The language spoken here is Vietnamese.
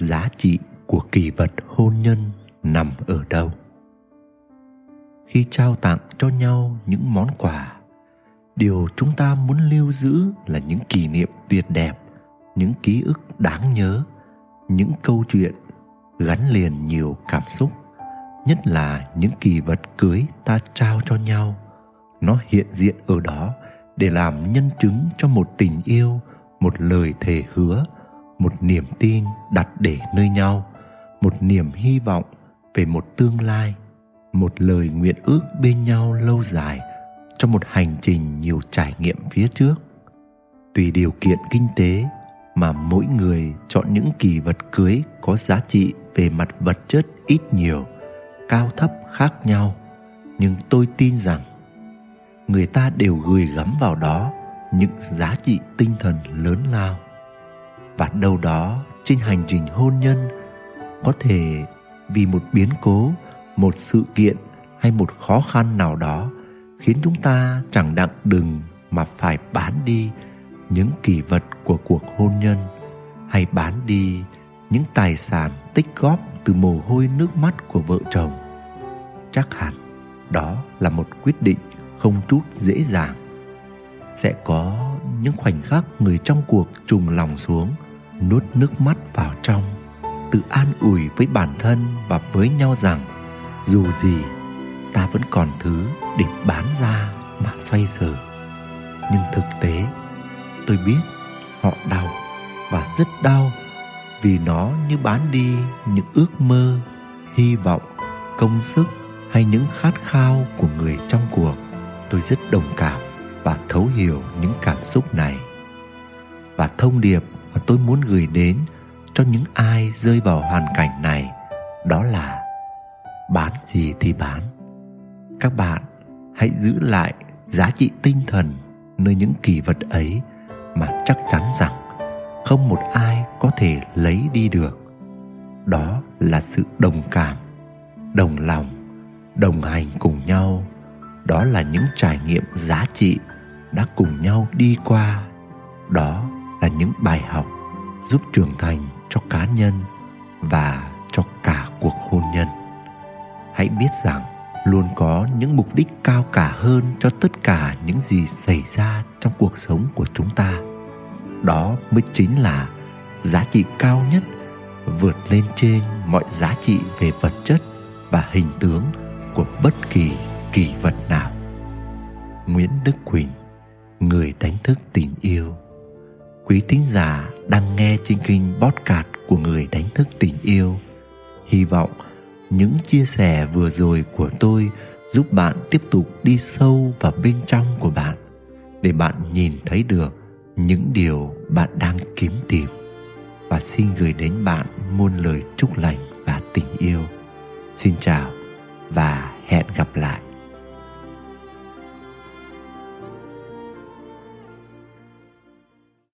Giá trị của kỳ vật hôn nhân nằm ở đâu? Khi trao tặng cho nhau những món quà, điều chúng ta muốn lưu giữ là những kỷ niệm tuyệt đẹp, những ký ức đáng nhớ, những câu chuyện gắn liền nhiều cảm xúc, nhất là những kỳ vật cưới ta trao cho nhau. Nó hiện diện ở đó để làm nhân chứng cho một tình yêu, một lời thề hứa một niềm tin đặt để nơi nhau, một niềm hy vọng về một tương lai, một lời nguyện ước bên nhau lâu dài trong một hành trình nhiều trải nghiệm phía trước. Tùy điều kiện kinh tế mà mỗi người chọn những kỳ vật cưới có giá trị về mặt vật chất ít nhiều, cao thấp khác nhau. Nhưng tôi tin rằng người ta đều gửi gắm vào đó những giá trị tinh thần lớn lao và đâu đó trên hành trình hôn nhân, có thể vì một biến cố, một sự kiện hay một khó khăn nào đó khiến chúng ta chẳng đặng đừng mà phải bán đi những kỳ vật của cuộc hôn nhân hay bán đi những tài sản tích góp từ mồ hôi nước mắt của vợ chồng. Chắc hẳn đó là một quyết định không chút dễ dàng. Sẽ có những khoảnh khắc người trong cuộc trùng lòng xuống nuốt nước mắt vào trong, tự an ủi với bản thân và với nhau rằng, dù gì, ta vẫn còn thứ để bán ra mà xoay sở. Nhưng thực tế, tôi biết họ đau và rất đau vì nó như bán đi những ước mơ, hy vọng, công sức hay những khát khao của người trong cuộc. Tôi rất đồng cảm và thấu hiểu những cảm xúc này. Và thông điệp mà tôi muốn gửi đến cho những ai rơi vào hoàn cảnh này, đó là bán gì thì bán. Các bạn hãy giữ lại giá trị tinh thần nơi những kỳ vật ấy mà chắc chắn rằng không một ai có thể lấy đi được. Đó là sự đồng cảm, đồng lòng, đồng hành cùng nhau. Đó là những trải nghiệm giá trị đã cùng nhau đi qua những bài học giúp trưởng thành cho cá nhân và cho cả cuộc hôn nhân. Hãy biết rằng luôn có những mục đích cao cả hơn cho tất cả những gì xảy ra trong cuộc sống của chúng ta. Đó mới chính là giá trị cao nhất vượt lên trên mọi giá trị về vật chất và hình tướng của bất kỳ kỳ vật nào. Nguyễn đức quỳnh, người đánh thức tình yêu quý tín giả đang nghe trên kênh podcast của người đánh thức tình yêu. Hy vọng những chia sẻ vừa rồi của tôi giúp bạn tiếp tục đi sâu vào bên trong của bạn, để bạn nhìn thấy được những điều bạn đang kiếm tìm và xin gửi đến bạn muôn lời chúc lành và tình yêu. Xin chào và hẹn gặp lại.